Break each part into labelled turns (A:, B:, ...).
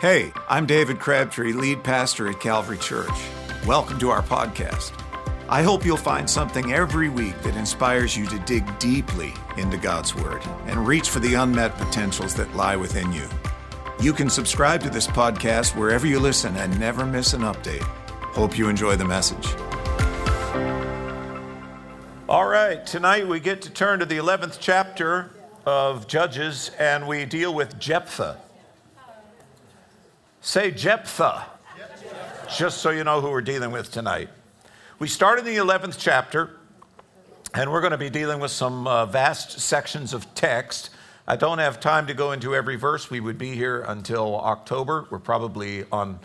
A: Hey, I'm David Crabtree, lead pastor at Calvary Church. Welcome to our podcast. I hope you'll find something every week that inspires you to dig deeply into God's Word and reach for the unmet potentials that lie within you. You can subscribe to this podcast wherever you listen and never miss an update. Hope you enjoy the message.
B: All right, tonight we get to turn to the 11th chapter of Judges and we deal with Jephthah. Say Jephthah, just so you know who we're dealing with tonight. We start in the 11th chapter, and we're going to be dealing with some uh, vast sections of text. I don't have time to go into every verse. We would be here until October. We're probably on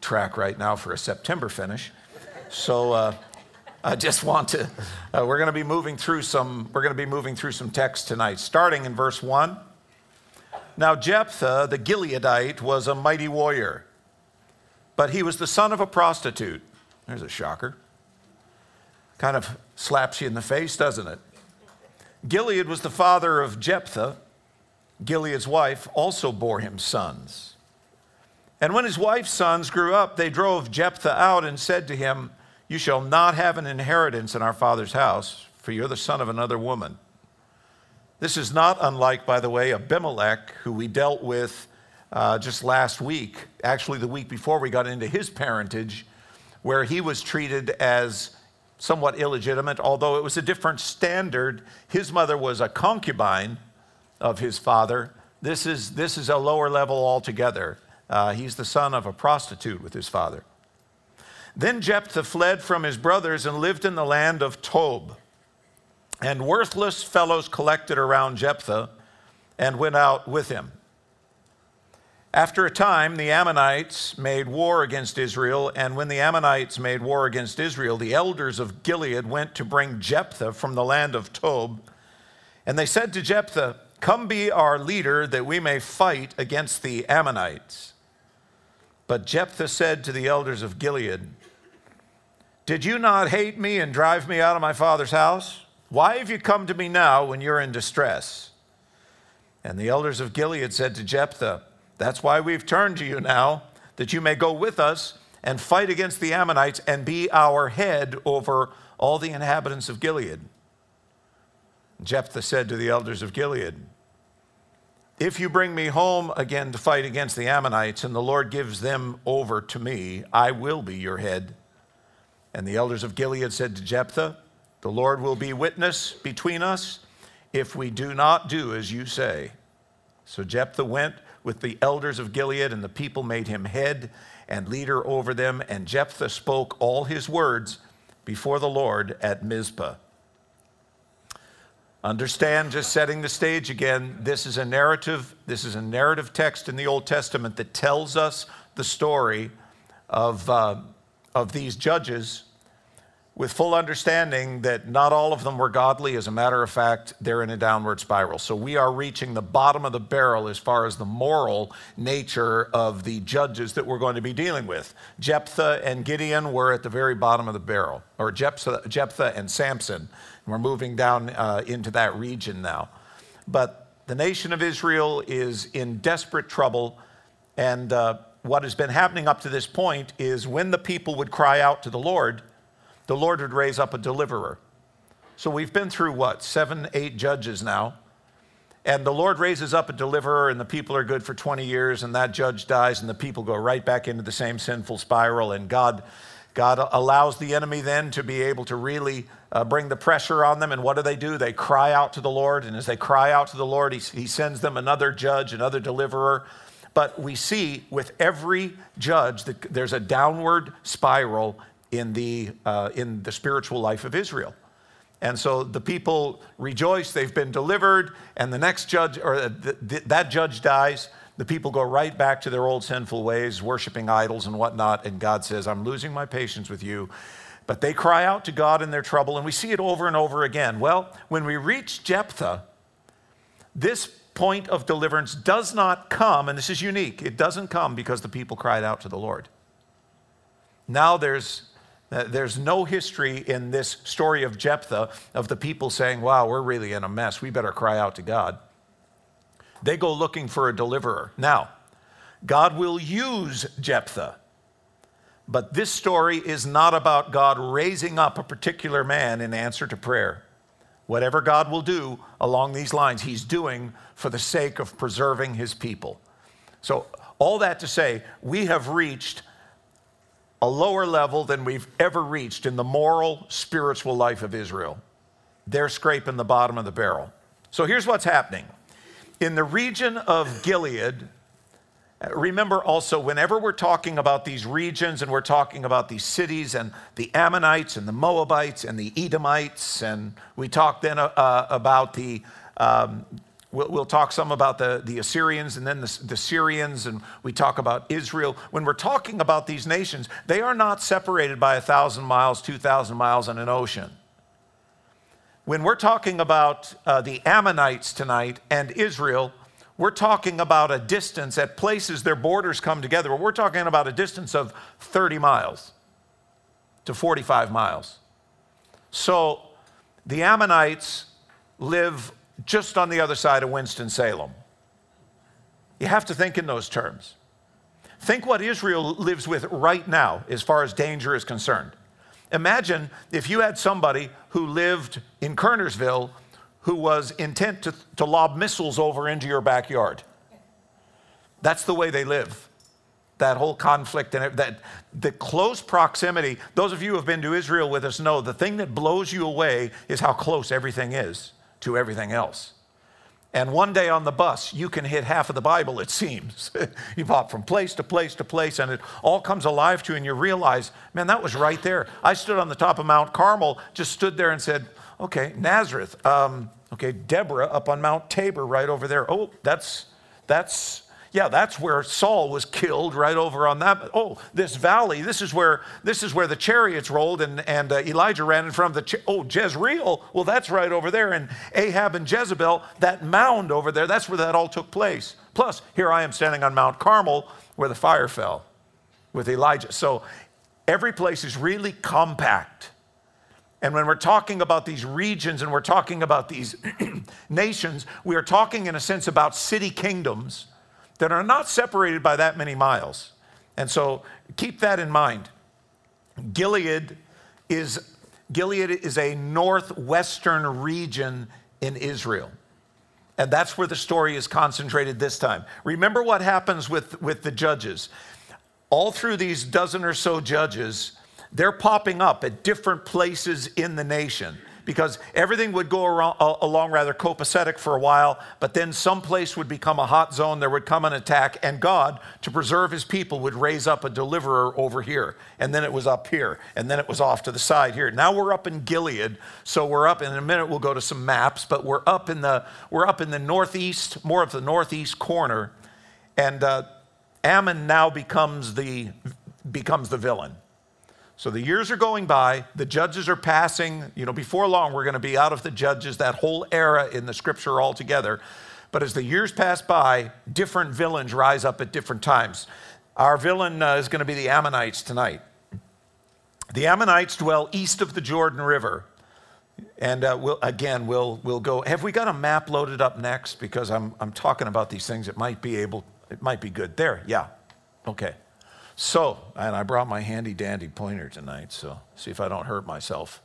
B: track right now for a September finish. So uh, I just want to. Uh, we're going to be moving through some. We're going to be moving through some text tonight, starting in verse one. Now, Jephthah the Gileadite was a mighty warrior, but he was the son of a prostitute. There's a shocker. Kind of slaps you in the face, doesn't it? Gilead was the father of Jephthah. Gilead's wife also bore him sons. And when his wife's sons grew up, they drove Jephthah out and said to him, You shall not have an inheritance in our father's house, for you're the son of another woman. This is not unlike, by the way, Abimelech, who we dealt with uh, just last week, actually, the week before we got into his parentage, where he was treated as somewhat illegitimate, although it was a different standard. His mother was a concubine of his father. This is, this is a lower level altogether. Uh, he's the son of a prostitute with his father. Then Jephthah fled from his brothers and lived in the land of Tob. And worthless fellows collected around Jephthah and went out with him. After a time, the Ammonites made war against Israel, and when the Ammonites made war against Israel, the elders of Gilead went to bring Jephthah from the land of Tob. And they said to Jephthah, Come be our leader, that we may fight against the Ammonites. But Jephthah said to the elders of Gilead, Did you not hate me and drive me out of my father's house? Why have you come to me now when you're in distress? And the elders of Gilead said to Jephthah, That's why we've turned to you now, that you may go with us and fight against the Ammonites and be our head over all the inhabitants of Gilead. Jephthah said to the elders of Gilead, If you bring me home again to fight against the Ammonites, and the Lord gives them over to me, I will be your head. And the elders of Gilead said to Jephthah, the Lord will be witness between us if we do not do as you say. So Jephthah went with the elders of Gilead, and the people made him head and leader over them. And Jephthah spoke all his words before the Lord at Mizpah. Understand, just setting the stage again, this is a narrative, this is a narrative text in the Old Testament that tells us the story of, uh, of these judges with full understanding that not all of them were godly. As a matter of fact, they're in a downward spiral. So we are reaching the bottom of the barrel as far as the moral nature of the judges that we're going to be dealing with. Jephthah and Gideon were at the very bottom of the barrel, or Jephthah, Jephthah and Samson. We're moving down uh, into that region now. But the nation of Israel is in desperate trouble. And uh, what has been happening up to this point is when the people would cry out to the Lord, the Lord would raise up a deliverer. So we've been through what, seven, eight judges now. And the Lord raises up a deliverer, and the people are good for 20 years, and that judge dies, and the people go right back into the same sinful spiral. And God, God allows the enemy then to be able to really uh, bring the pressure on them. And what do they do? They cry out to the Lord. And as they cry out to the Lord, He, he sends them another judge, another deliverer. But we see with every judge that there's a downward spiral in the, uh, in the spiritual life of Israel. And so the people rejoice, they've been delivered, and the next judge, or th- th- that judge dies. The people go right back to their old sinful ways, worshiping idols and whatnot. And God says, I'm losing my patience with you. But they cry out to God in their trouble, and we see it over and over again. Well, when we reach Jephthah, this point of deliverance does not come, and this is unique, it doesn't come because the people cried out to the Lord. Now there's Uh, there's no history in this story of Jephthah of the people saying, Wow, we're really in a mess. We better cry out to God. They go looking for a deliverer. Now, God will use Jephthah. But this story is not about God raising up a particular man in answer to prayer. Whatever God will do along these lines, He's doing for the sake of preserving His people. So, all that to say, we have reached a lower level than we've ever reached in the moral, spiritual life of Israel. They're scraping the bottom of the barrel. So, here's what's happening. In the region of Gilead, Remember also, whenever we're talking about these regions and we're talking about these cities and the Ammonites and the Moabites and the Edomites, and we talk then uh, uh, about the, um, we'll, we'll, talk some about the, the Assyrians and then the, the Syrians, and we talk about Israel. When we're talking about these nations, they are not separated by a thousand miles, two thousand miles, and an ocean. When we're talking about uh, the Ammonites tonight and Israel, we're talking about a distance at places their borders come together. We're talking about a distance of 30 miles to 45 miles. So the Ammonites live just on the other side of Winston-Salem. You have to think in those terms. Think what Israel lives with right now as far as danger is concerned. Imagine if you had somebody who lived in Kernersville who was intent to, to lob missiles over into your backyard. That's the way they live. That whole conflict and that the close proximity. Those of you who have been to Israel with us know the thing that blows you away is how close everything is to everything else. And one day on the bus, you can hit half of the Bible, it seems. you pop from place to place to place, and it all comes alive to you, and you realize, man, that was right there. I stood on the top of Mount Carmel, just stood there and said, Okay, Nazareth. Um, okay, Deborah up on Mount Tabor right over there. Oh, that's, that's, yeah, that's where Saul was killed right over on that. Oh, this valley, this is where, this is where the chariots rolled and, and uh, Elijah ran in front of the, oh, Jezreel, well, that's right over there. And Ahab and Jezebel, that mound over there, that's where that all took place. Plus, here I am standing on Mount Carmel where the fire fell with Elijah. So every place is really compact. And when we're talking about these regions and we're talking about these nations, we are talking in a sense about city kingdoms that are not separated by that many miles. And so keep that in mind. Gilead is, Gilead is a northwestern region in Israel. And that's where the story is concentrated this time. Remember what happens with, with the judges. All through these dozen or so judges, they're popping up at different places in the nation because everything would go around, uh, along rather copacetic for a while, but then some place would become a hot zone, there would come an attack, and God, to preserve his people, would raise up a deliverer over here. And then it was up here, and then it was off to the side here. Now we're up in Gilead, so we're up, in a minute we'll go to some maps, but we're up in the, we're up in the northeast, more of the northeast corner, and uh, Ammon now becomes the, becomes the villain. So the years are going by, the judges are passing. You know, before long, we're going to be out of the judges, that whole era in the scripture altogether. But as the years pass by, different villains rise up at different times. Our villain uh, is going to be the Ammonites tonight. The Ammonites dwell east of the Jordan River. And uh, we'll, again, we'll, we'll go. Have we got a map loaded up next? Because I'm, I'm talking about these things. It might be able, it might be good. There, yeah. Okay. So, and I brought my handy dandy pointer tonight, so see if I don't hurt myself.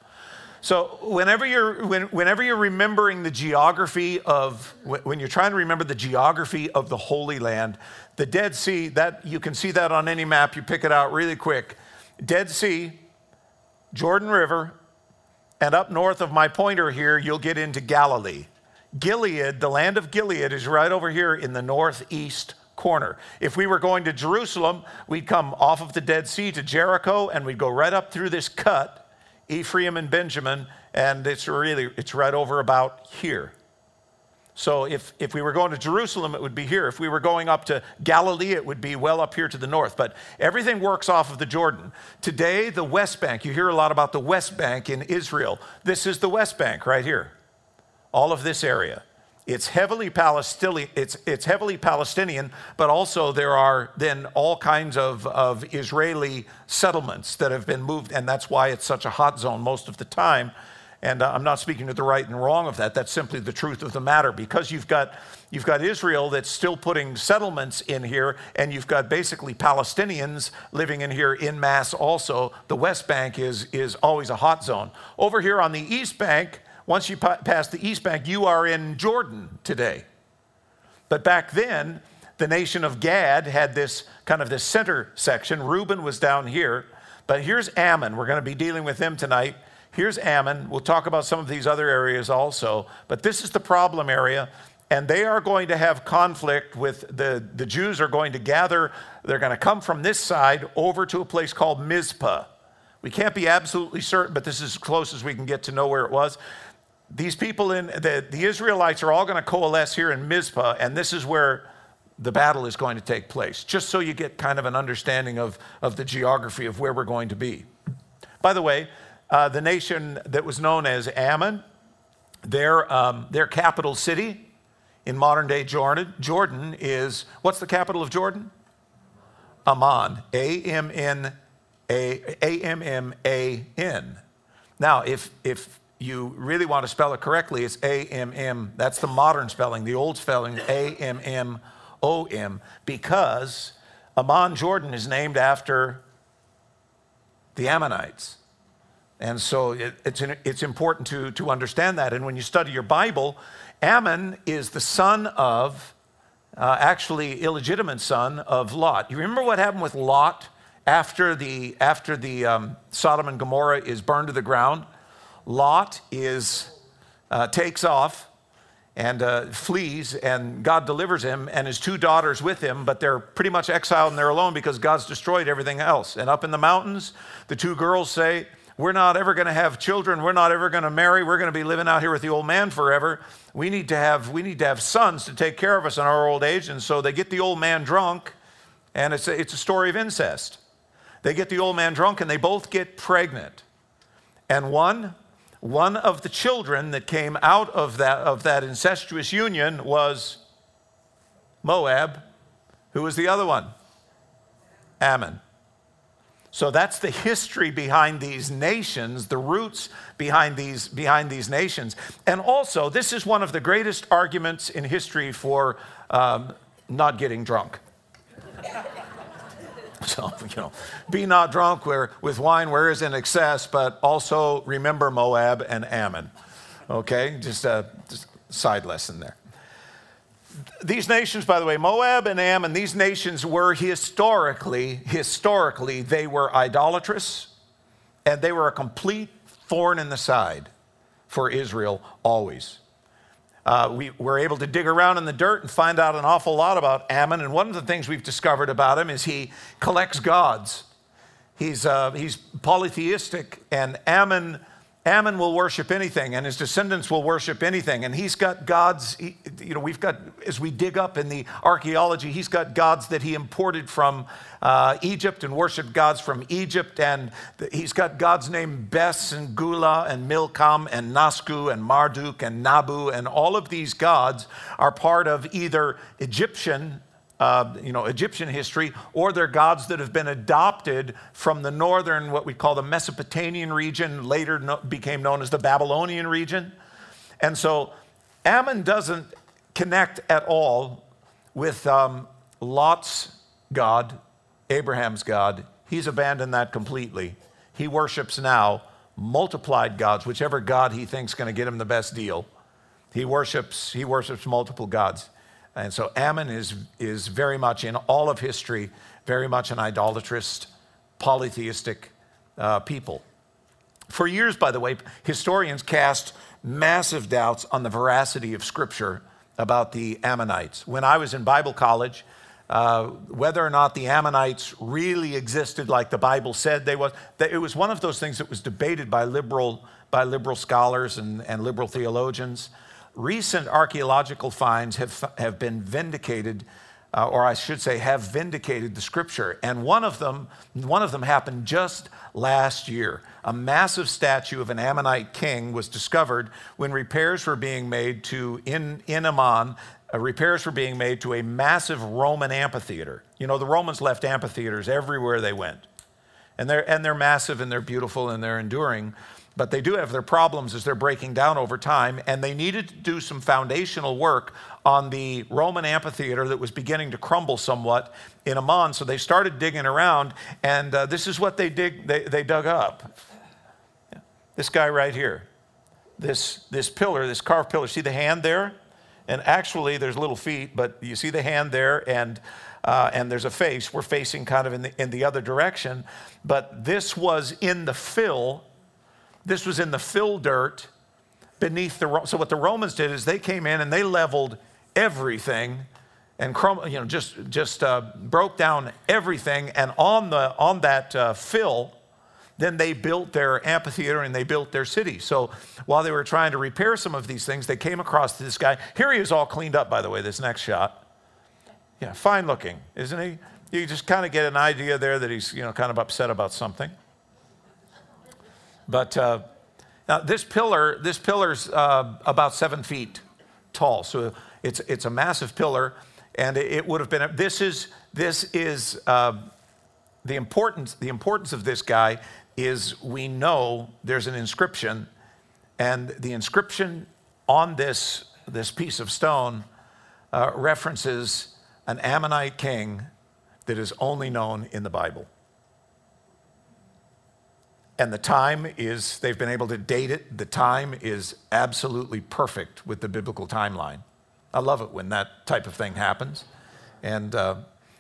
B: So, whenever you're, when, whenever you're remembering the geography of, when you're trying to remember the geography of the Holy Land, the Dead Sea, that you can see that on any map, you pick it out really quick. Dead Sea, Jordan River, and up north of my pointer here, you'll get into Galilee. Gilead, the land of Gilead, is right over here in the northeast corner. If we were going to Jerusalem, we'd come off of the Dead Sea to Jericho and we'd go right up through this cut, Ephraim and Benjamin, and it's really it's right over about here. So if, if we were going to Jerusalem, it would be here. If we were going up to Galilee, it would be well up here to the north. But everything works off of the Jordan. Today, the West Bank, you hear a lot about the West Bank in Israel. This is the West Bank right here. All of this area. It's heavily Palestinian, it's, it's heavily Palestinian, but also there are then all kinds of, of Israeli settlements that have been moved, and that's why it's such a hot zone most of the time. And uh, I'm not speaking to the right and wrong of that. That's simply the truth of the matter. Because you've got, you've got Israel that's still putting settlements in here, and you've got basically Palestinians living in here in mass also. The West Bank is, is always a hot zone. Over here on the East Bank, once you pass the East Bank, you are in Jordan today. But back then, the nation of Gad had this kind of this center section. Reuben was down here. But here's Ammon. We're going to be dealing with him tonight. Here's Ammon. We'll talk about some of these other areas also. But this is the problem area. And they are going to have conflict with the, the Jews are going to gather. They're going to come from this side over to a place called Mizpah. We can't be absolutely certain, but this is as close as we can get to know where it was. These people in the, the Israelites are all going to coalesce here in Mizpah, and this is where the battle is going to take place, just so you get kind of an understanding of, of the geography of where we're going to be. By the way, uh, the nation that was known as Ammon, their, um, their capital city in modern day Jordan, Jordan is what's the capital of Jordan? Amman. A M N A A M M A N. Now, if, if you really want to spell it correctly, it's A M M. That's the modern spelling. The old spelling, A M M O M, because Amman, Jordan, is named after the Ammonites. And so it, it's, it's important to, to understand that. And when you study your Bible, Ammon is the son of, uh, actually, illegitimate son of Lot. You remember what happened with Lot after the, after the um, Sodom and Gomorrah is burned to the ground? Lot is, uh, takes off and uh, flees, and God delivers him and his two daughters with him, but they're pretty much exiled and they're alone because God's destroyed everything else. And up in the mountains, the two girls say, We're not ever going to have children. We're not ever going to marry. We're going to be living out here with the old man forever. We need to have, we need to have sons to take care of us in our old age. And so they get the old man drunk, and it's a, it's a story of incest. They get the old man drunk, and they both get pregnant. And one one of the children that came out of that, of that incestuous union was Moab. Who was the other one? Ammon. So that's the history behind these nations, the roots behind these, behind these nations. And also, this is one of the greatest arguments in history for um, not getting drunk. So, you know, be not drunk where, with wine where is in excess, but also remember Moab and Ammon. Okay, just a just side lesson there. These nations, by the way, Moab and Ammon, these nations were historically, historically, they were idolatrous and they were a complete thorn in the side for Israel always. Uh, we were able to dig around in the dirt and find out an awful lot about Ammon. And one of the things we've discovered about him is he collects gods. He's, uh, he's polytheistic, and Ammon Ammon will worship anything, and his descendants will worship anything. And he's got gods, he, you know, we've got, as we dig up in the archaeology, he's got gods that he imported from uh, Egypt and worshiped gods from Egypt. And he's got gods named Bes and Gula and Milcom and Nasku and Marduk and Nabu. And all of these gods are part of either Egyptian uh, you know, Egyptian history, or they're gods that have been adopted from the northern, what we call the Mesopotamian region, later no, became known as the Babylonian region. And so Ammon doesn't connect at all with um, Lot's God, Abraham's God. He's abandoned that completely. He worships now multiplied gods, whichever God he thinks going to get him the best deal. He worships, he worships multiple gods. And so Ammon is, is very much in all of history, very much an idolatrous, polytheistic uh, people. For years, by the way, historians cast massive doubts on the veracity of Scripture about the Ammonites. When I was in Bible college, uh, whether or not the Ammonites really existed like the Bible said they was, it was one of those things that was debated by liberal, by liberal scholars and, and liberal theologians recent archaeological finds have, have been vindicated, uh, or I should say, have vindicated the scripture. And one of them, one of them happened just last year. A massive statue of an Ammonite king was discovered when repairs were being made to in, in Amman. Uh, repairs were being made to a massive Roman amphitheater. You know, the Romans left amphitheaters everywhere they went. And they're, and they're massive and they're beautiful and they're enduring. But they do have their problems as they're breaking down over time, and they needed to do some foundational work on the Roman amphitheater that was beginning to crumble somewhat in Amman. So they started digging around, and uh, this is what they, dig, they, they dug up. This guy right here, this, this pillar, this carved pillar. See the hand there? And actually, there's little feet, but you see the hand there, and, uh, and there's a face. We're facing kind of in the, in the other direction. But this was in the fill this was in the fill dirt beneath the. So what the Romans did is they came in and they leveled everything and you know just just uh, broke down everything and on the on that uh, fill then they built their amphitheater and they built their city. So while they were trying to repair some of these things they came across this guy. Here he is all cleaned up by the way this next shot. Yeah fine looking isn't he? You just kind of get an idea there that he's you know kind of upset about something but uh, now this pillar, this pillar's uh, about seven feet tall, so it's it's a massive pillar, and it would have been. This is this is uh, the importance. The importance of this guy is we know there's an inscription, and the inscription on this this piece of stone uh, references an Ammonite king that is only known in the Bible. And the time is, they've been able to date it. The time is absolutely perfect with the biblical timeline. I love it when that type of thing happens and uh,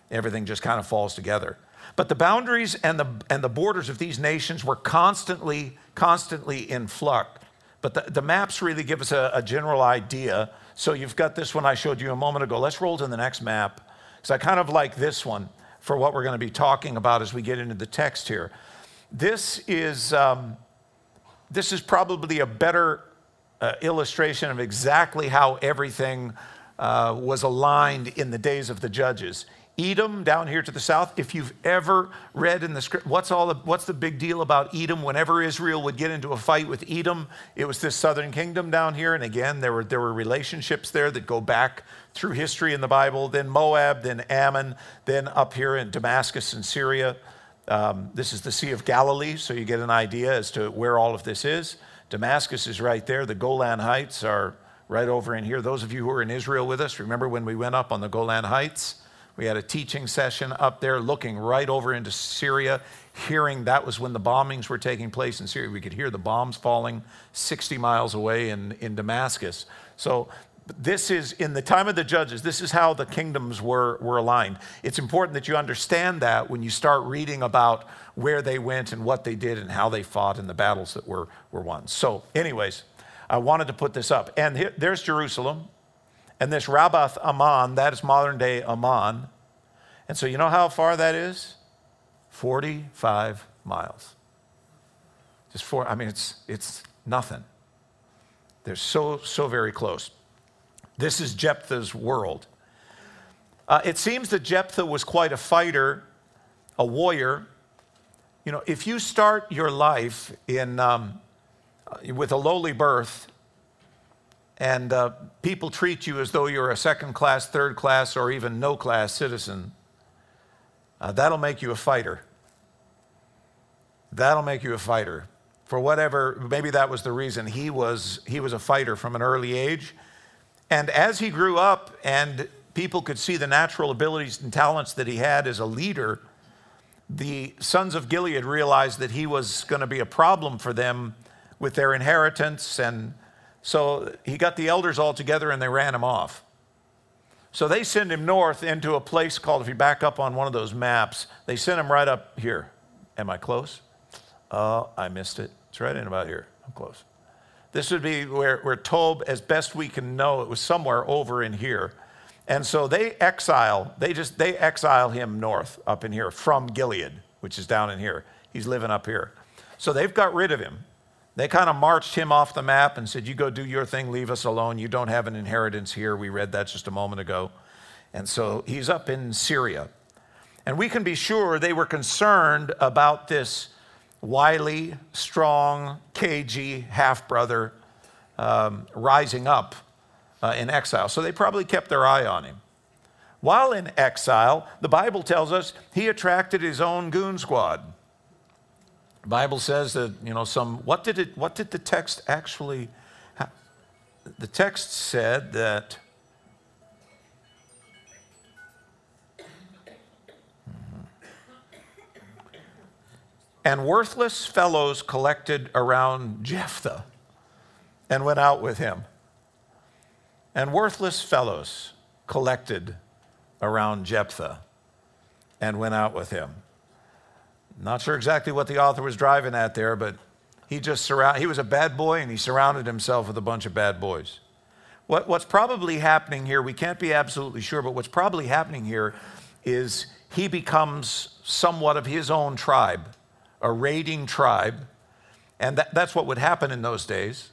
B: everything just kind of falls together. But the boundaries and the, and the borders of these nations were constantly, constantly in flux. But the, the maps really give us a, a general idea. So you've got this one I showed you a moment ago. Let's roll to the next map. Because I kind of like this one for what we're going to be talking about as we get into the text here. This is, um, this is probably a better uh, illustration of exactly how everything uh, was aligned in the days of the judges. Edom down here to the south. If you've ever read in the script, what's all the, what's the big deal about Edom? Whenever Israel would get into a fight with Edom, it was this southern kingdom down here. And again, there were there were relationships there that go back through history in the Bible. Then Moab, then Ammon, then up here in Damascus and Syria. Um, this is the Sea of Galilee, so you get an idea as to where all of this is. Damascus is right there. The Golan Heights are right over in here. Those of you who are in Israel with us, remember when we went up on the Golan Heights? We had a teaching session up there looking right over into Syria, hearing that was when the bombings were taking place in Syria. We could hear the bombs falling 60 miles away in, in Damascus. So this is in the time of the judges this is how the kingdoms were, were aligned. It's important that you understand that when you start reading about where they went and what they did and how they fought in the battles that were, were won. So anyways i wanted to put this up. And here, there's jerusalem and this rabbath ammon that is modern day amman and so you know how far that is? 45 miles. Just four i mean it's it's nothing. They're so so very close this is Jephthah's world. Uh, it seems that Jephthah was quite a fighter, a warrior. You know, if you start your life in, um, with a lowly birth and uh, people treat you as though you're a second class, third class, or even no class citizen, uh, that'll make you a fighter. That'll make you a fighter. For whatever, maybe that was the reason he was, he was a fighter from an early age and as he grew up and people could see the natural abilities and talents that he had as a leader, the sons of Gilead realized that he was going to be a problem for them with their inheritance. And so he got the elders all together and they ran him off. So they send him north into a place called, if you back up on one of those maps, they sent him right up here. Am I close? Oh, I missed it. It's right in about here. I'm close. This would be where, where Tob, as best we can know, it was somewhere over in here. And so they exile, they just, they exile him north up in here from Gilead, which is down in here. He's living up here. So they've got rid of him. They kind of marched him off the map and said, You go do your thing, leave us alone. You don't have an inheritance here. We read that just a moment ago. And so he's up in Syria. And we can be sure they were concerned about this wily, strong, cagey half brother um, rising up uh, in exile. So they probably kept their eye on him. While in exile, the Bible tells us he attracted his own goon squad. The Bible says that, you know, some, what did it, what did the text actually, the text said that, and worthless fellows collected around Jephthah and went out with him. And worthless fellows collected around Jephthah and went out with him. Not sure exactly what the author was driving at there, but he just surround, he was a bad boy and he surrounded himself with a bunch of bad boys. What, what's probably happening here, we can't be absolutely sure, but what's probably happening here is he becomes somewhat of his own tribe, a raiding tribe. And that, that's what would happen in those days.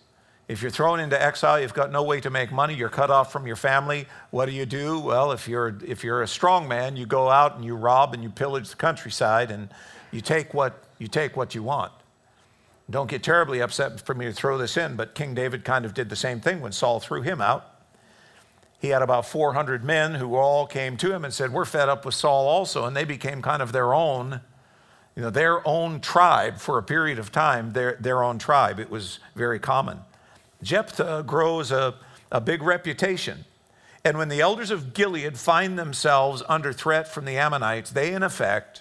B: If you're thrown into exile, you've got no way to make money, you're cut off from your family. What do you do? Well, if you're, if you're a strong man, you go out and you rob and you pillage the countryside and you take what you, take what you want. Don't get terribly upset for me to throw this in, but King David kind of did the same thing when Saul threw him out. He had about 400 men who all came to him and said, We're fed up with Saul also. And they became kind of their own, you know, their own tribe for a period of time, their, their own tribe. It was very common. Jephthah grows a, a big reputation. And when the elders of Gilead find themselves under threat from the Ammonites, they, in effect,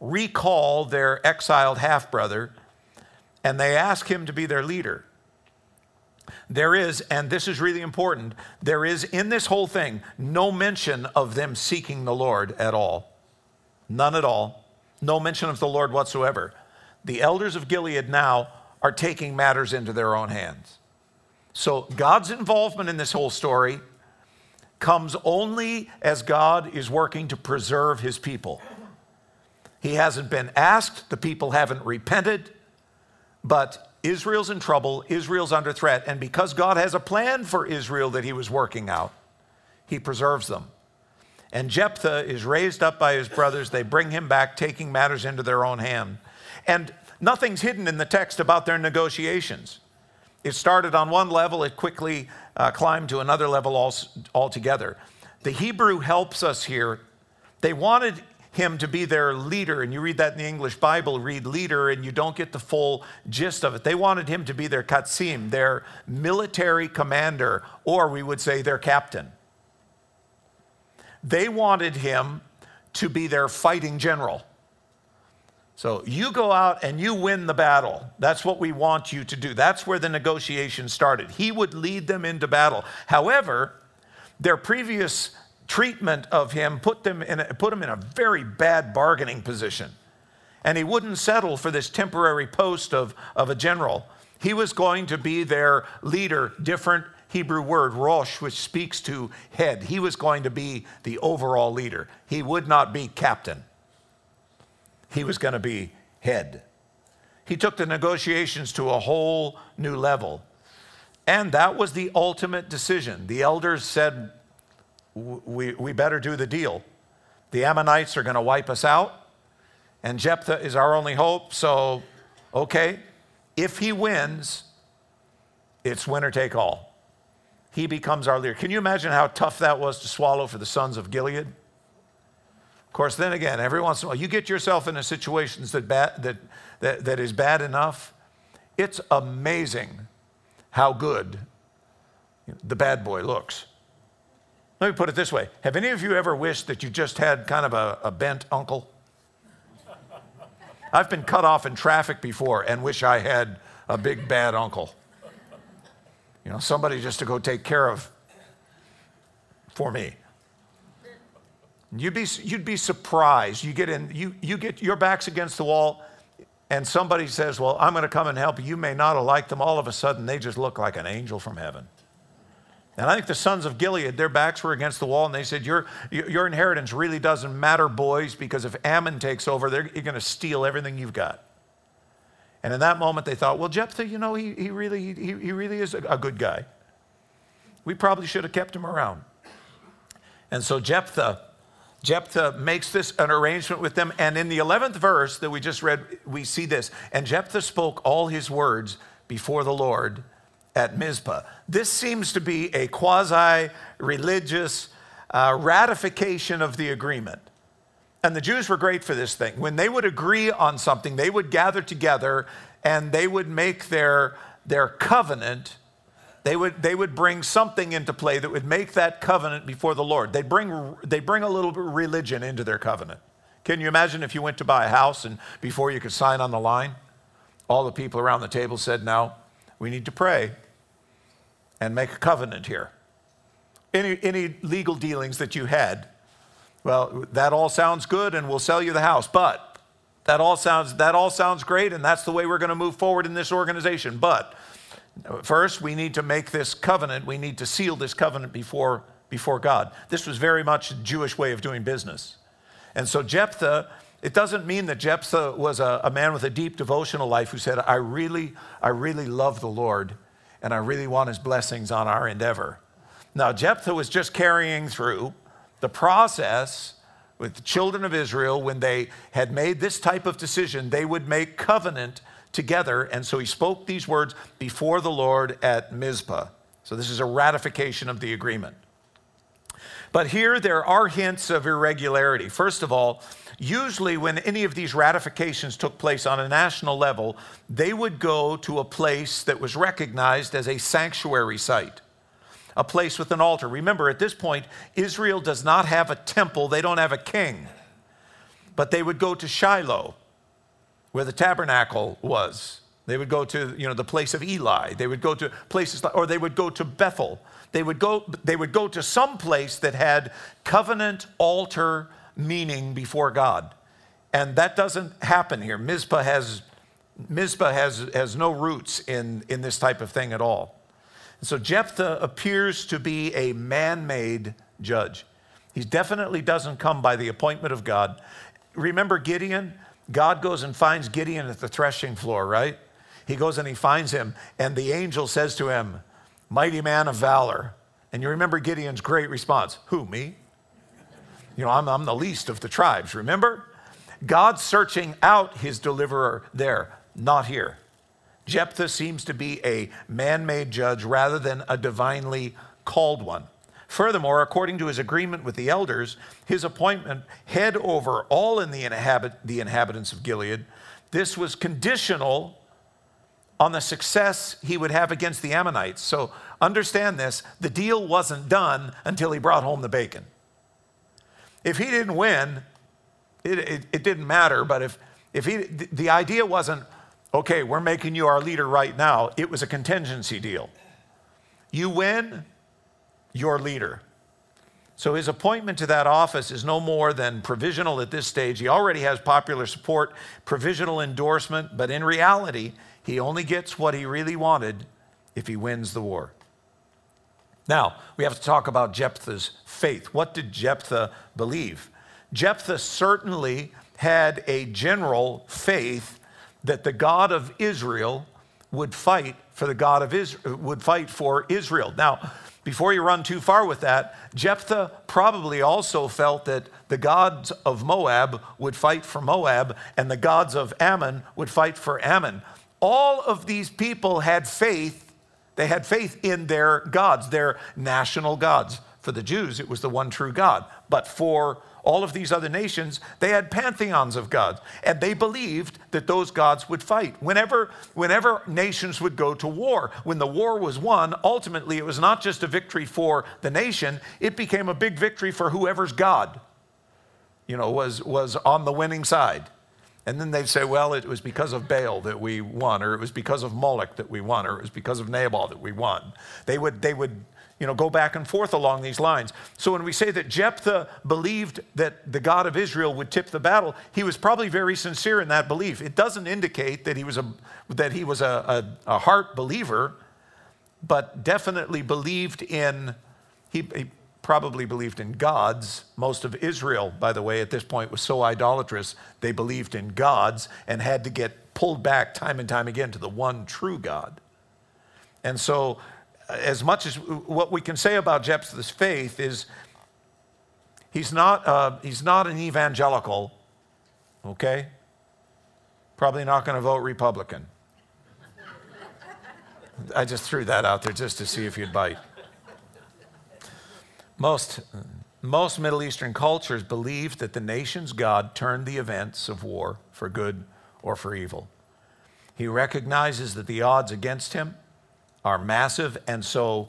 B: recall their exiled half brother and they ask him to be their leader. There is, and this is really important, there is in this whole thing no mention of them seeking the Lord at all. None at all. No mention of the Lord whatsoever. The elders of Gilead now are taking matters into their own hands. So God's involvement in this whole story comes only as God is working to preserve his people. He hasn't been asked, the people haven't repented, but Israel's in trouble, Israel's under threat, and because God has a plan for Israel that he was working out, he preserves them. And Jephthah is raised up by his brothers. They bring him back, taking matters into their own hand. And nothing's hidden in the text about their negotiations. It started on one level, it quickly uh, climbed to another level altogether. The Hebrew helps us here. They wanted him to be their leader, and you read that in the English Bible, read leader, and you don't get the full gist of it. They wanted him to be their katsim, their military commander, or we would say their captain. They wanted him to be their fighting general. So you go out and you win the battle. That's what we want you to do. That's where the negotiation started. He would lead them into battle. However, their previous treatment of him put them in a, put him in a very bad bargaining position. And he wouldn't settle for this temporary post of, of a general. He was going to be their leader, different Hebrew word, rosh, which speaks to head. He was going to be the overall leader. He would not be captain he was going to be head. He took the negotiations to a whole new level. And that was the ultimate decision. The elders said, we, we better do the deal. The Ammonites are going to wipe us out, and Jephthah is our only hope. So, okay, if he wins, it's winner take all. He becomes our leader. Can you imagine how tough that was to swallow for the sons of Gilead? Of course, then again, every once in a while, you get yourself in a situation that, bad, that, that, that is bad enough. It's amazing how good the bad boy looks. Let me put it this way Have any of you ever wished that you just had kind of a, a bent uncle? I've been cut off in traffic before and wish I had a big bad uncle. You know, somebody just to go take care of for me. You'd be, you'd be surprised. You get in, you, you get your back's against the wall, and somebody says, Well, I'm going to come and help you. You may not have liked them. All of a sudden, they just look like an angel from heaven. And I think the sons of Gilead, their backs were against the wall, and they said, Your, your inheritance really doesn't matter, boys, because if Ammon takes over, they're, you're going to steal everything you've got. And in that moment, they thought, Well, Jephthah, you know, he, he, really, he, he really is a, a good guy. We probably should have kept him around. And so Jephthah Jephthah makes this an arrangement with them. And in the 11th verse that we just read, we see this. And Jephthah spoke all his words before the Lord at Mizpah. This seems to be a quasi religious uh, ratification of the agreement. And the Jews were great for this thing. When they would agree on something, they would gather together and they would make their, their covenant. They would, they would bring something into play that would make that covenant before the Lord. They'd bring, they bring a little religion into their covenant. Can you imagine if you went to buy a house and before you could sign on the line, all the people around the table said, Now, we need to pray and make a covenant here. Any, any legal dealings that you had, well, that all sounds good and we'll sell you the house, but that all sounds, that all sounds great and that's the way we're going to move forward in this organization. But first, we need to make this covenant, we need to seal this covenant before, before God. This was very much a Jewish way of doing business. And so Jephthah it doesn't mean that Jephthah was a, a, man with a deep devotional life who said, I really, I really love the Lord and I really want his blessings on our endeavor. Now, Jephthah was just carrying through the process with the children of Israel when they had made this type of decision, they would make covenant together. And so he spoke these words before the Lord at Mizpah. So this is a ratification of the agreement. But here there are hints of irregularity. First of all, usually when any of these ratifications took place on a national level, they would go to a place that was recognized as a sanctuary site, a place with an altar. Remember, at this point, Israel does not have a temple, they don't have a king. But they would go to Shiloh, where the tabernacle was. They would go to you know, the place of Eli. They would go to places, like, or they would go to Bethel. They would go, they would go to some place that had covenant altar meaning before God. And that doesn't happen here. Mizpah has, Mizpah has, has no roots in, in this type of thing at all. And so Jephthah appears to be a man made judge. He definitely doesn't come by the appointment of God. Remember Gideon? God goes and finds Gideon at the threshing floor, right? He goes and he finds him, and the angel says to him, Mighty man of valor. And you remember Gideon's great response Who, me? You know, I'm, I'm the least of the tribes, remember? God's searching out his deliverer there, not here. Jephthah seems to be a man made judge rather than a divinely called one. Furthermore, according to his agreement with the elders, his appointment head over all in the, inhabit, the inhabitants of Gilead, this was conditional on the success he would have against the Ammonites. So understand this the deal wasn't done until he brought home the bacon. If he didn't win, it, it, it didn't matter. But if, if he, the idea wasn't, okay, we're making you our leader right now, it was a contingency deal. You win, your leader. So his appointment to that office is no more than provisional at this stage. He already has popular support, provisional endorsement, but in reality, he only gets what he really wanted if he wins the war. Now, we have to talk about Jephthah's faith. What did Jephthah believe? Jephthah certainly had a general faith that the God of Israel would fight for the God of Israel, would fight for Israel. Now, before you run too far with that, Jephthah probably also felt that the gods of Moab would fight for Moab and the gods of Ammon would fight for Ammon. All of these people had faith they had faith in their gods, their national gods. For the Jews, it was the one true God. But for all of these other nations, they had pantheons of gods. And they believed that those gods would fight. Whenever, whenever nations would go to war, when the war was won, ultimately it was not just a victory for the nation, it became a big victory for whoever's God, you know, was, was on the winning side. And then they'd say, well, it was because of Baal that we won, or it was because of Moloch that we won, or it was because of Nabal that we won. They would, they would you know, go back and forth along these lines. So when we say that Jephthah believed that the God of Israel would tip the battle, he was probably very sincere in that belief. It doesn't indicate that he was a, that he was a, a, a heart believer, but definitely believed in, he, he probably believed in gods. Most of Israel, by the way, at this point was so idolatrous, they believed in gods and had to get pulled back time and time again to the one true God. And so, as much as what we can say about Jephthah's faith is he's not, uh, he's not an evangelical, okay? Probably not going to vote Republican. I just threw that out there just to see if you'd bite. Most, most Middle Eastern cultures believed that the nation's God turned the events of war for good or for evil. He recognizes that the odds against him are massive, and so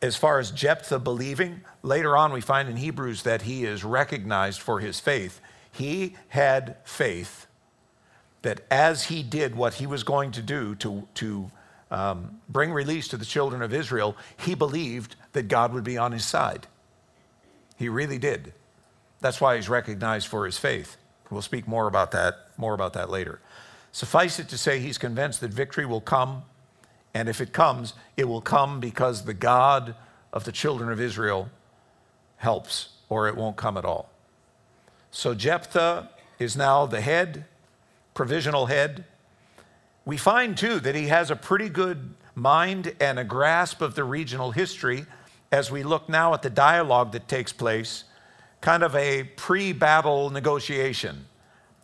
B: as far as Jephthah believing, later on we find in Hebrews that he is recognized for his faith. He had faith that as he did what he was going to do to, to um, bring release to the children of Israel, he believed that God would be on his side. He really did. That's why he's recognized for his faith. We'll speak more about that, more about that later. Suffice it to say, he's convinced that victory will come, and if it comes, it will come because the God of the children of Israel helps, or it won't come at all. So Jephthah is now the head, provisional head. We find too that he has a pretty good mind and a grasp of the regional history as we look now at the dialogue that takes place, kind of a pre battle negotiation.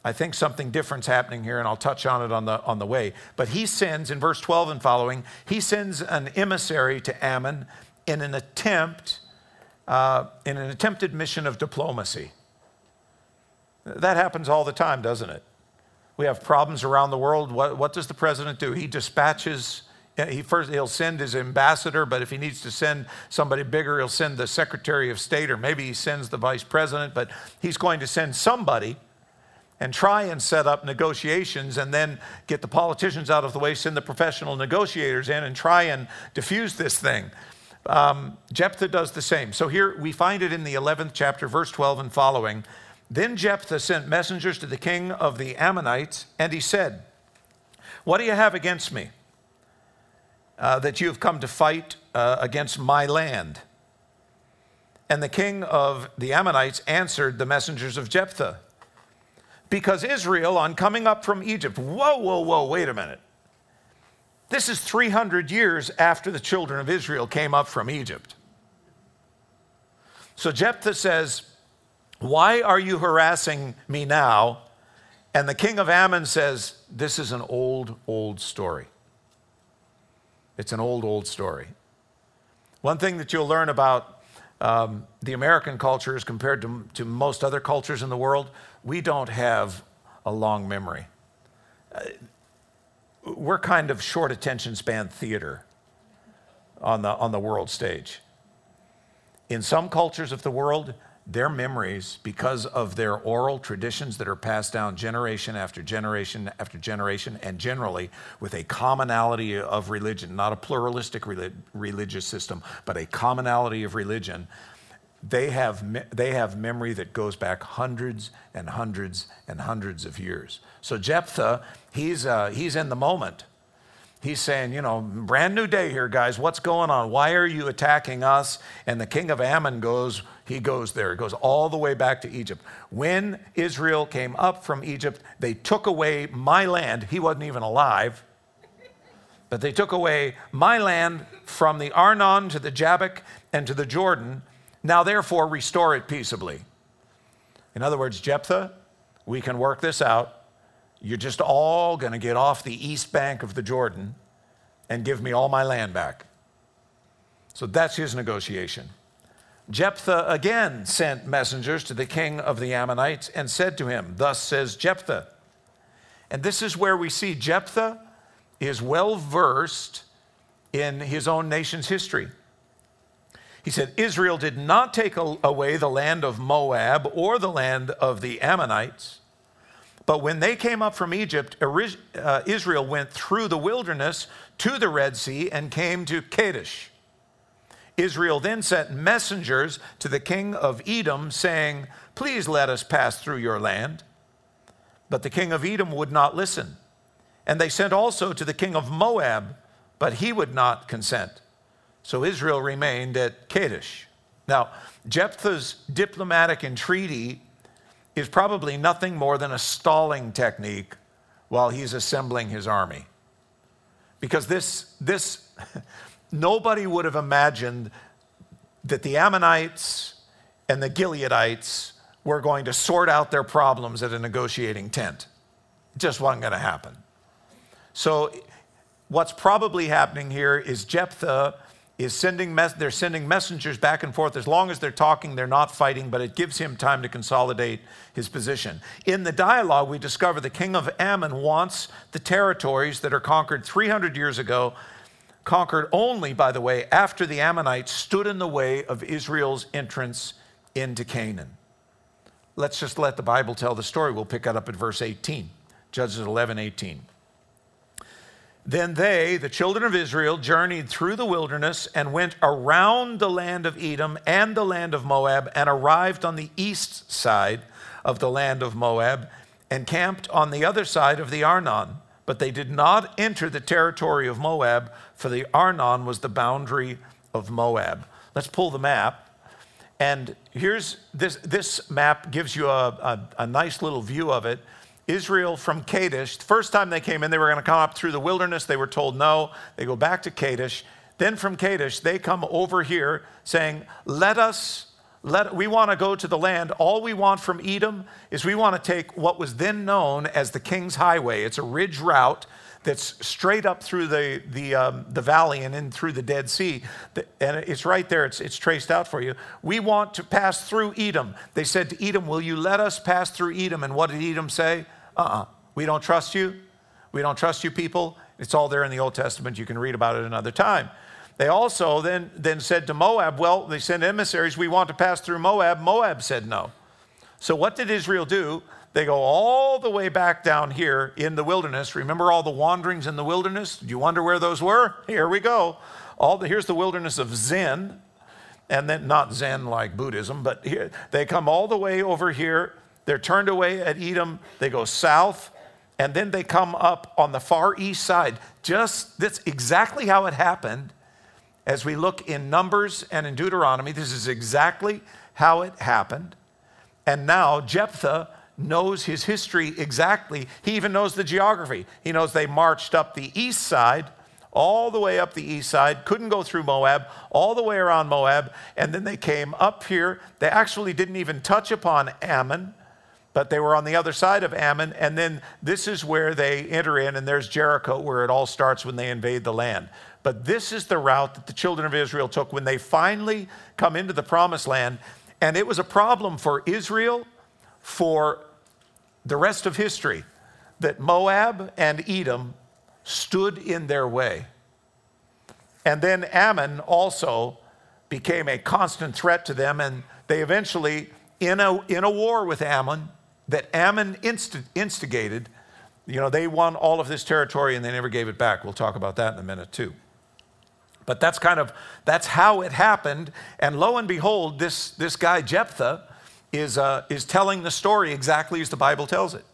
B: I think something different's happening here, and I'll touch on it on the, on the way. But he sends, in verse 12 and following, he sends an emissary to Ammon in an attempt, uh, in an attempted mission of diplomacy. That happens all the time, doesn't it? We have problems around the world. What, what does the president do? He dispatches he first he'll send his ambassador, but if he needs to send somebody bigger, he'll send the Secretary of State, or maybe he sends the Vice President. But he's going to send somebody and try and set up negotiations, and then get the politicians out of the way, send the professional negotiators in, and try and diffuse this thing. Um, Jephthah does the same. So here we find it in the 11th chapter, verse 12 and following. Then Jephthah sent messengers to the king of the Ammonites, and he said, What do you have against me? uh, that you have come to fight uh, against my land. And the king of the Ammonites answered the messengers of Jephthah, because Israel, on coming up from Egypt, whoa, whoa, whoa, wait a minute. This is 300 years after the children of Israel came up from Egypt. So Jephthah says, Why are you harassing me now? And the king of Ammon says, This is an old, old story. It's an old, old story. One thing that you'll learn about um, the American culture as compared to, to most other cultures in the world, we don't have a long memory. Uh, we're kind of short attention span theater on the, on the world stage. In some cultures of the world, their memories, because of their oral traditions that are passed down generation after generation after generation, and generally with a commonality of religion, not a pluralistic religious system, but a commonality of religion, they have, they have memory that goes back hundreds and hundreds and hundreds of years. So Jephthah, he's, uh, he's in the moment he's saying, you know, brand new day here, guys. What's going on? Why are you attacking us? And the king of Ammon goes, he goes there. It goes all the way back to Egypt. When Israel came up from Egypt, they took away my land. He wasn't even alive. But they took away my land from the Arnon to the Jabbok and to the Jordan. Now, therefore, restore it peaceably. In other words, Jephthah, we can work this out. You're just all going to get off the east bank of the Jordan and give me all my land back. So that's his negotiation. Jephthah again sent messengers to the king of the Ammonites and said to him, Thus says Jephthah. And this is where we see Jephthah is well versed in his own nation's history. He said, Israel did not take away the land of Moab or the land of the Ammonites but when they came up from Egypt, uh, Israel went through the wilderness to the Red Sea and came to Kadesh. Israel then sent messengers to the king of Edom, saying, Please let us pass through your land. But the king of Edom would not listen. And they sent also to the king of Moab, but he would not consent. So Israel remained at Kadesh. Now, Jephthah's diplomatic entreaty is probably nothing more than a stalling technique while he's assembling his army. Because this, this nobody would have imagined that the Ammonites and the Gileadites were going to sort out their problems at a negotiating tent. It just wasn't going to happen. So, what's probably happening here is Jephthah is sending mes- they're sending messengers back and forth. As long as they're talking, they're not fighting, but it gives him time to consolidate his position. In the dialogue, we discover the king of Ammon wants the territories that are conquered 300 years ago, conquered only, by the way, after the Ammonites stood in the way of Israel's entrance into Canaan. Let's just let the Bible tell the story. We'll pick that up at verse 18, Judges 11 18. Then they, the children of Israel, journeyed through the wilderness and went around the land of Edom and the land of Moab and arrived on the east side of the land of Moab and camped on the other side of the Arnon. But they did not enter the territory of Moab, for the Arnon was the boundary of Moab. Let's pull the map. And here's this, this map gives you a, a, a nice little view of it. Israel from Kadesh. The first time they came in, they were going to come up through the wilderness. They were told no. They go back to Kadesh. Then from Kadesh, they come over here saying, Let us, let, we want to go to the land. All we want from Edom is we want to take what was then known as the King's Highway. It's a ridge route that's straight up through the, the, um, the valley and in through the Dead Sea. And it's right there, it's, it's traced out for you. We want to pass through Edom. They said to Edom, Will you let us pass through Edom? And what did Edom say? Uh uh-uh. uh We don't trust you. We don't trust you people. It's all there in the Old Testament. You can read about it another time. They also then, then said to Moab, Well, they sent emissaries, we want to pass through Moab. Moab said no. So what did Israel do? They go all the way back down here in the wilderness. Remember all the wanderings in the wilderness? Do you wonder where those were? Here we go. All the, here's the wilderness of Zin, and then not Zen like Buddhism, but here they come all the way over here. They're turned away at Edom. They go south, and then they come up on the far east side. Just that's exactly how it happened. As we look in Numbers and in Deuteronomy, this is exactly how it happened. And now Jephthah knows his history exactly. He even knows the geography. He knows they marched up the east side, all the way up the east side, couldn't go through Moab, all the way around Moab, and then they came up here. They actually didn't even touch upon Ammon, but they were on the other side of Ammon. And then this is where they enter in, and there's Jericho, where it all starts when they invade the land. But this is the route that the children of Israel took when they finally come into the promised land. And it was a problem for Israel for the rest of history that Moab and Edom stood in their way. And then Ammon also became a constant threat to them, and they eventually, in a, in a war with Ammon that Ammon inst- instigated, you know, they won all of this territory and they never gave it back. We'll talk about that in a minute, too. But that's kind of that's how it happened. And lo and behold, this, this guy Jephthah is, uh, is telling the story exactly as the Bible tells it.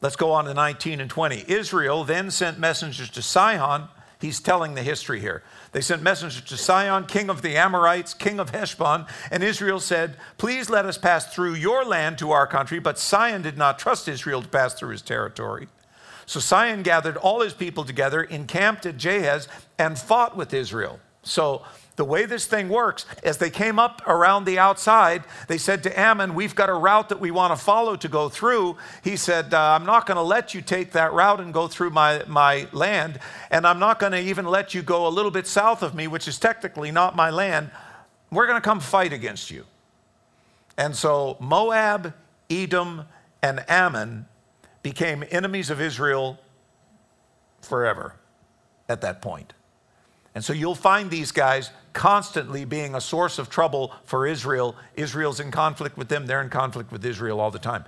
B: Let's go on to 19 and 20. Israel then sent messengers to Sihon. He's telling the history here. They sent messengers to Sihon, king of the Amorites, king of Heshbon, and Israel said, Please let us pass through your land to our country. But Sihon did not trust Israel to pass through his territory. So Sihon gathered all his people together, encamped at Jahaz, and fought with Israel. So the way this thing works, as they came up around the outside, they said to Ammon, We've got a route that we want to follow to go through. He said, uh, I'm not going to let you take that route and go through my, my land, and I'm not going to even let you go a little bit south of me, which is technically not my land. We're going to come fight against you. And so Moab, Edom, and Ammon became enemies of Israel forever at that point. And so you'll find these guys constantly being a source of trouble for Israel. Israel's in conflict with them, they're in conflict with Israel all the time.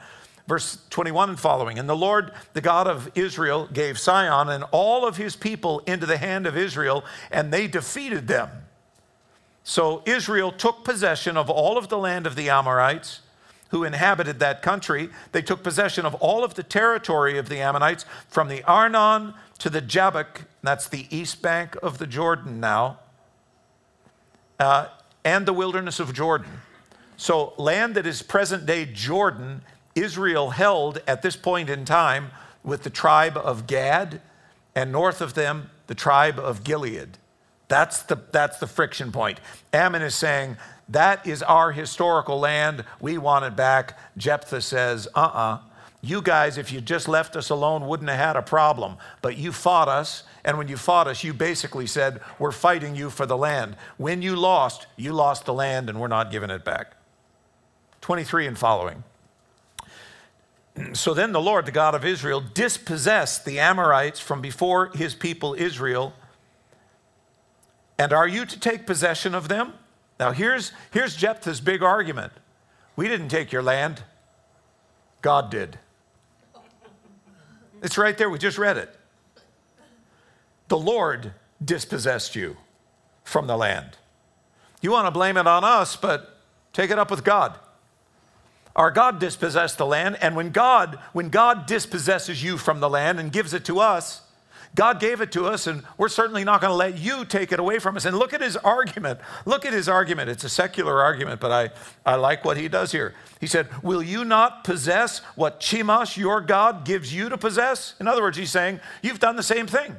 B: Verse 21 and following And the Lord, the God of Israel, gave Sihon and all of his people into the hand of Israel, and they defeated them. So Israel took possession of all of the land of the Amorites who inhabited that country. They took possession of all of the territory of the Ammonites from the Arnon to the Jabbok, that's the east bank of the Jordan now, uh, and the wilderness of Jordan. So, land that is present day Jordan, Israel held at this point in time with the tribe of Gad, and north of them, the tribe of Gilead. That's the, that's the friction point. Ammon is saying, That is our historical land. We want it back. Jephthah says, Uh uh-uh. uh You guys, if you just left us alone, wouldn't have had a problem. But you fought us, and when you fought us, you basically said, We're fighting you for the land. When you lost, you lost the land, and we're not giving it back. 23 and following. So then the Lord, the God of Israel, dispossessed the Amorites from before his people Israel. And are you to take possession of them? Now here's, here's Jephthah's big argument. We didn't take your land, God did. It's right there, we just read it. The Lord dispossessed you from the land. You want to blame it on us, but take it up with God. Our God dispossessed the land, and when God, when God dispossesses you from the land and gives it to us, God gave it to us, and we're certainly not going to let you take it away from us. And look at his argument. Look at his argument. It's a secular argument, but I, I like what he does here. He said, Will you not possess what Chemosh, your God, gives you to possess? In other words, he's saying, You've done the same thing.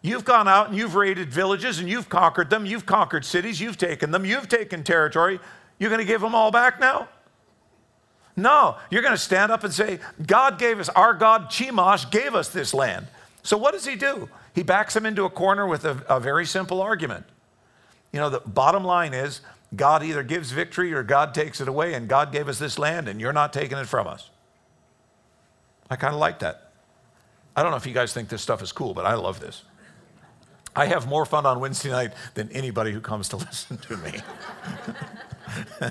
B: You've gone out and you've raided villages and you've conquered them. You've conquered cities. You've taken them. You've taken territory. You're going to give them all back now? No, you're going to stand up and say, God gave us, our God Chemosh gave us this land. So what does he do? He backs him into a corner with a, a very simple argument. You know, the bottom line is God either gives victory or God takes it away, and God gave us this land, and you're not taking it from us. I kind of like that. I don't know if you guys think this stuff is cool, but I love this. I have more fun on Wednesday night than anybody who comes to listen to me.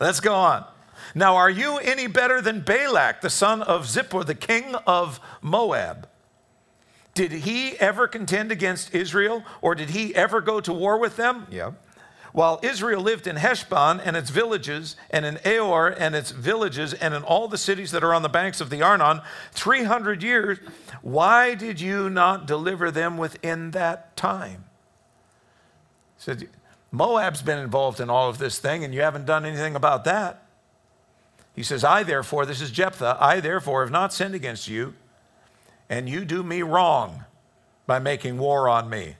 B: Let's go on. Now, are you any better than Balak, the son of Zippor, the king of Moab? Did he ever contend against Israel, or did he ever go to war with them? Yeah. While Israel lived in Heshbon and its villages, and in Aroer and its villages, and in all the cities that are on the banks of the Arnon, 300 years, why did you not deliver them within that time? He Said, Moab's been involved in all of this thing, and you haven't done anything about that. He says, I therefore, this is Jephthah, I therefore have not sinned against you, and you do me wrong by making war on me.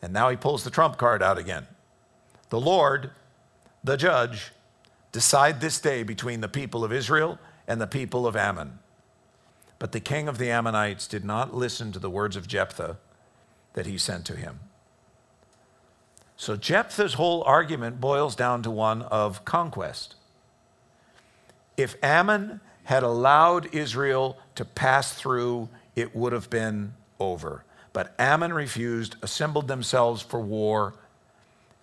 B: And now he pulls the trump card out again. The Lord, the judge, decide this day between the people of Israel and the people of Ammon. But the king of the Ammonites did not listen to the words of Jephthah that he sent to him. So Jephthah's whole argument boils down to one of conquest. If Ammon had allowed Israel to pass through, it would have been over. But Ammon refused, assembled themselves for war,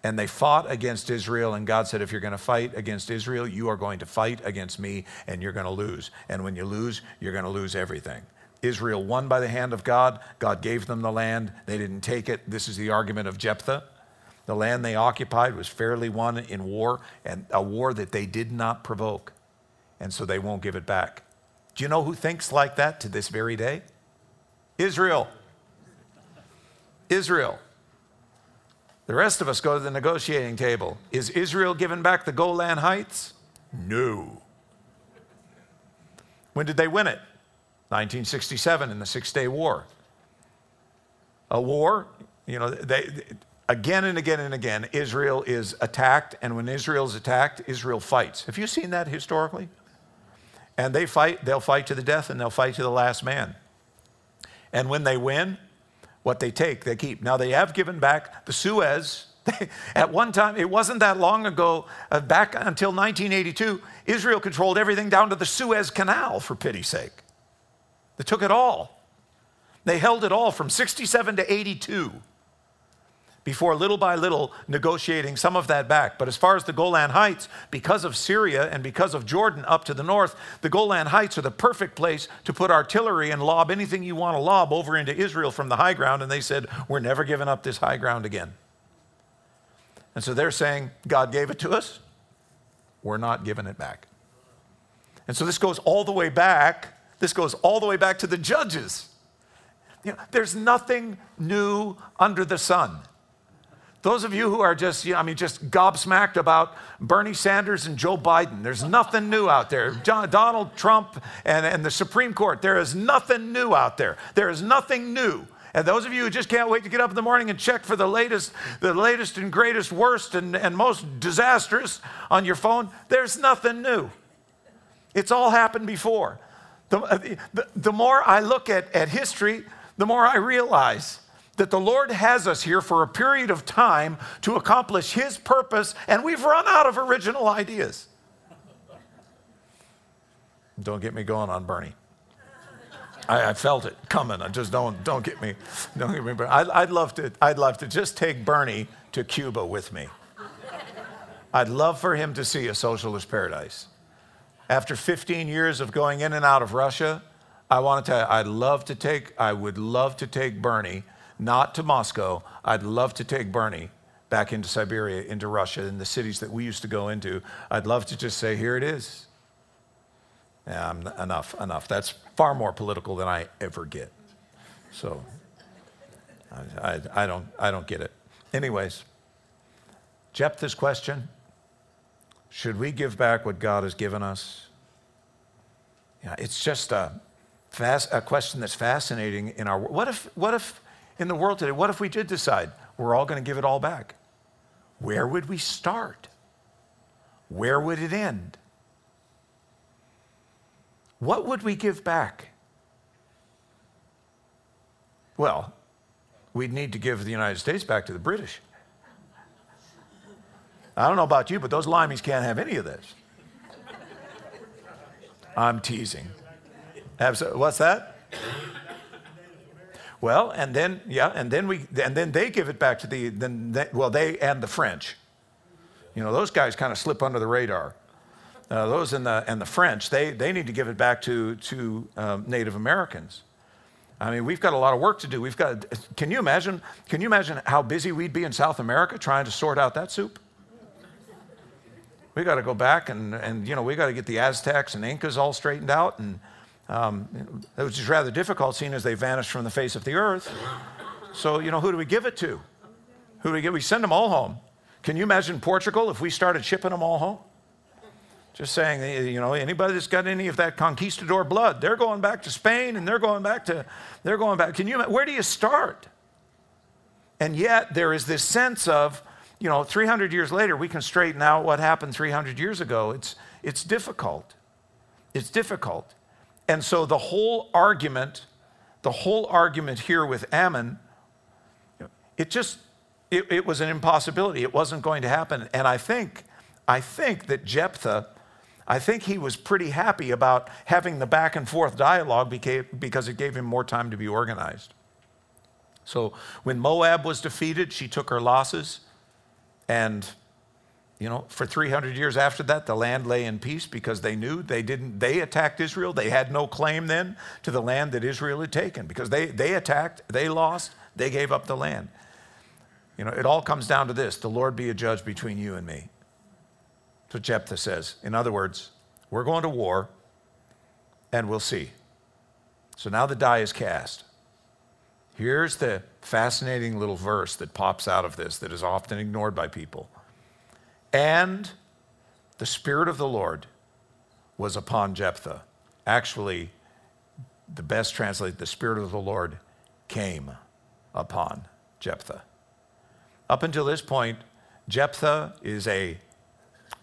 B: and they fought against Israel. And God said, If you're going to fight against Israel, you are going to fight against me, and you're going to lose. And when you lose, you're going to lose everything. Israel won by the hand of God. God gave them the land. They didn't take it. This is the argument of Jephthah. The land they occupied was fairly won in war, and a war that they did not provoke and so they won't give it back. Do you know who thinks like that to this very day? Israel. Israel. The rest of us go to the negotiating table. Is Israel given back the Golan Heights? No. When did they win it? 1967 in the Six Day War. A war, you know, they, again and again and again, Israel is attacked, and when Israel is attacked, Israel fights. Have you seen that historically? And they fight, they'll fight to the death and they'll fight to the last man. And when they win, what they take, they keep. Now, they have given back the Suez. At one time, it wasn't that long ago, uh, back until 1982, Israel controlled everything down to the Suez Canal, for pity's sake. They took it all. They held it all from 67 to 82 before little by little negotiating some of that back. But as far as the Golan Heights, because of Syria and because of Jordan up to the north, the Golan Heights are the perfect place to put artillery and lob anything you want to lob over into Israel from the high ground. And they said, We're never giving up this high ground again. And so they're saying, God gave it to us, we're not giving it back. And so this goes all the way back. This goes all the way back to the judges. You know, there's nothing new under the sun. Those of you who are just, you know, I mean, just gobsmacked about Bernie Sanders and Joe Biden, there's nothing new out there. John, Donald Trump and, and the Supreme Court, there is nothing new out there. There is nothing new. And those of you who just can't wait to get up in the morning and check for the latest, the latest and greatest, worst and, and most disastrous on your phone, there's nothing new. It's all happened before. The, uh, the, the more I look at, at history, the more I realize that the Lord has us here for a period of time to accomplish His purpose, and we've run out of original ideas. Don't get me going on Bernie. I, I, felt it coming. I just don't don't get me don't get me. I'd, I'd love to I'd love to just take Bernie to Cuba with me. I'd love for him to see a socialist paradise. After 15 years of going in and out of Russia, I want to tell you, I'd love to take, I would love to take Bernie, not to Moscow, I'd love to take Bernie back into Siberia, into Russia, in the cities that we used to go into. I'd love to just say, here it is. Yeah, enough, enough. That's far more political than I ever get. So I, I, I don't, I don't get it. Anyways, Jephthah's question should we give back what God has given us? Yeah, it's just a, fast, a question that's fascinating in our what if what if in the world today, what if we did decide we're all going to give it all back? Where would we start? Where would it end? What would we give back? Well, we'd need to give the United States back to the British. I don't know about you, but those limeys can't have any of this. I'm teasing. What's that? Well, and then yeah, and then we and then they give it back to the then they, well they and the French. You know those guys kind of slip under the radar. Uh, those and the and the French they they need to give it back to to um, Native Americans. I mean, we've got a lot of work to do. We've got. Can you imagine? Can you imagine how busy we'd be in South America trying to sort out that soup? we got to go back and, and you know, we got to get the Aztecs and Incas all straightened out. And um, it was just rather difficult seeing as they vanished from the face of the earth. So, you know, who do we give it to? Who do we give? We send them all home. Can you imagine Portugal if we started shipping them all home? Just saying, eh, you know, anybody that's got any of that conquistador blood, they're going back to Spain and they're going back to, they're going back. Can you, where do you start? And yet there is this sense of, you know, 300 years later, we can straighten out what happened 300 years ago. It's, it's difficult. It's difficult. And so the whole argument, the whole argument here with Ammon, it just, it, it was an impossibility. It wasn't going to happen. And I think, I think that Jephthah, I think he was pretty happy about having the back and forth dialogue because it gave him more time to be organized. So when Moab was defeated, she took her losses. And, you know, for 300 years after that, the land lay in peace because they knew they didn't, they attacked Israel. They had no claim then to the land that Israel had taken because they, they attacked, they lost, they gave up the land. You know, it all comes down to this the Lord be a judge between you and me. What Jephthah says. In other words, we're going to war and we'll see. So now the die is cast. Here's the fascinating little verse that pops out of this that is often ignored by people. And the Spirit of the Lord was upon Jephthah. Actually, the best translate, the Spirit of the Lord came upon Jephthah. Up until this point, Jephthah is a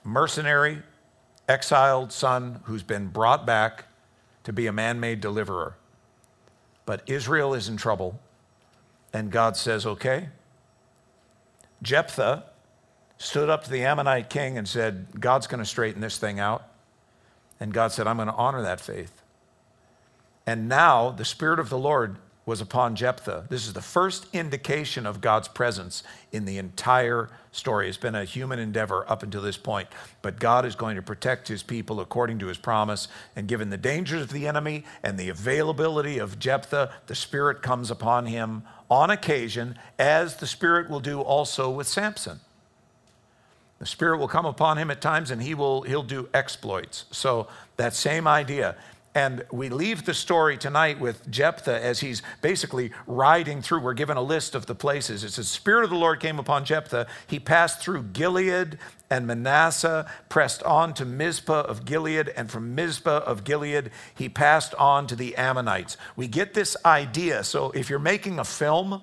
B: mercenary, exiled son who's been brought back to be a man made deliverer. But Israel is in trouble. And God says, okay. Jephthah stood up to the Ammonite king and said, God's going to straighten this thing out. And God said, I'm going to honor that faith. And now the Spirit of the Lord was upon Jephthah. This is the first indication of God's presence in the entire story. It's been a human endeavor up until this point, but God is going to protect his people according to his promise. And given the dangers of the enemy and the availability of Jephthah, the Spirit comes upon him on occasion, as the Spirit will do also with Samson. The Spirit will come upon him at times and he will he'll do exploits. So that same idea. And we leave the story tonight with Jephthah as he's basically riding through. We're given a list of the places. It says, Spirit of the Lord came upon Jephthah. He passed through Gilead and Manasseh, pressed on to Mizpah of Gilead, and from Mizpah of Gilead, he passed on to the Ammonites. We get this idea. So if you're making a film,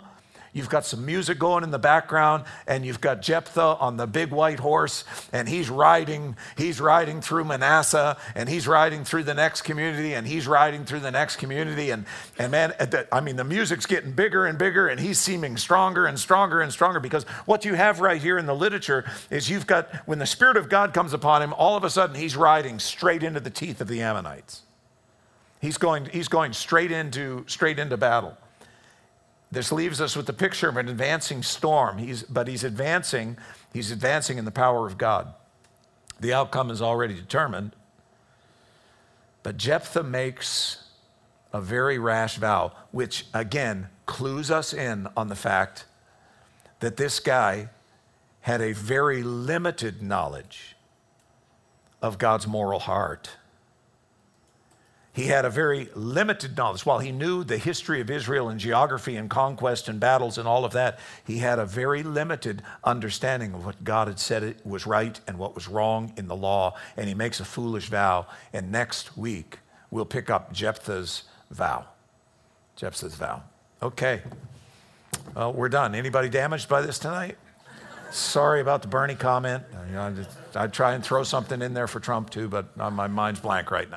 B: You've got some music going in the background, and you've got Jephthah on the big white horse, and he's riding, he's riding through Manasseh, and he's riding through the next community, and he's riding through the next community. And, and man, I mean, the music's getting bigger and bigger, and he's seeming stronger and stronger and stronger because what you have right here in the literature is you've got, when the Spirit of God comes upon him, all of a sudden he's riding straight into the teeth of the Ammonites. He's going, he's going straight, into, straight into battle. This leaves us with the picture of an advancing storm, he's, but he's advancing, he's advancing in the power of God. The outcome is already determined. But Jephthah makes a very rash vow, which again clues us in on the fact that this guy had a very limited knowledge of God's moral heart. He had a very limited knowledge. While he knew the history of Israel and geography and conquest and battles and all of that, he had a very limited understanding of what God had said was right and what was wrong in the law. And he makes a foolish vow. And next week, we'll pick up Jephthah's vow. Jephthah's vow. Okay. Well, we're done. Anybody damaged by this tonight? Sorry about the Bernie comment. You know, I'd try and throw something in there for Trump too, but my mind's blank right now.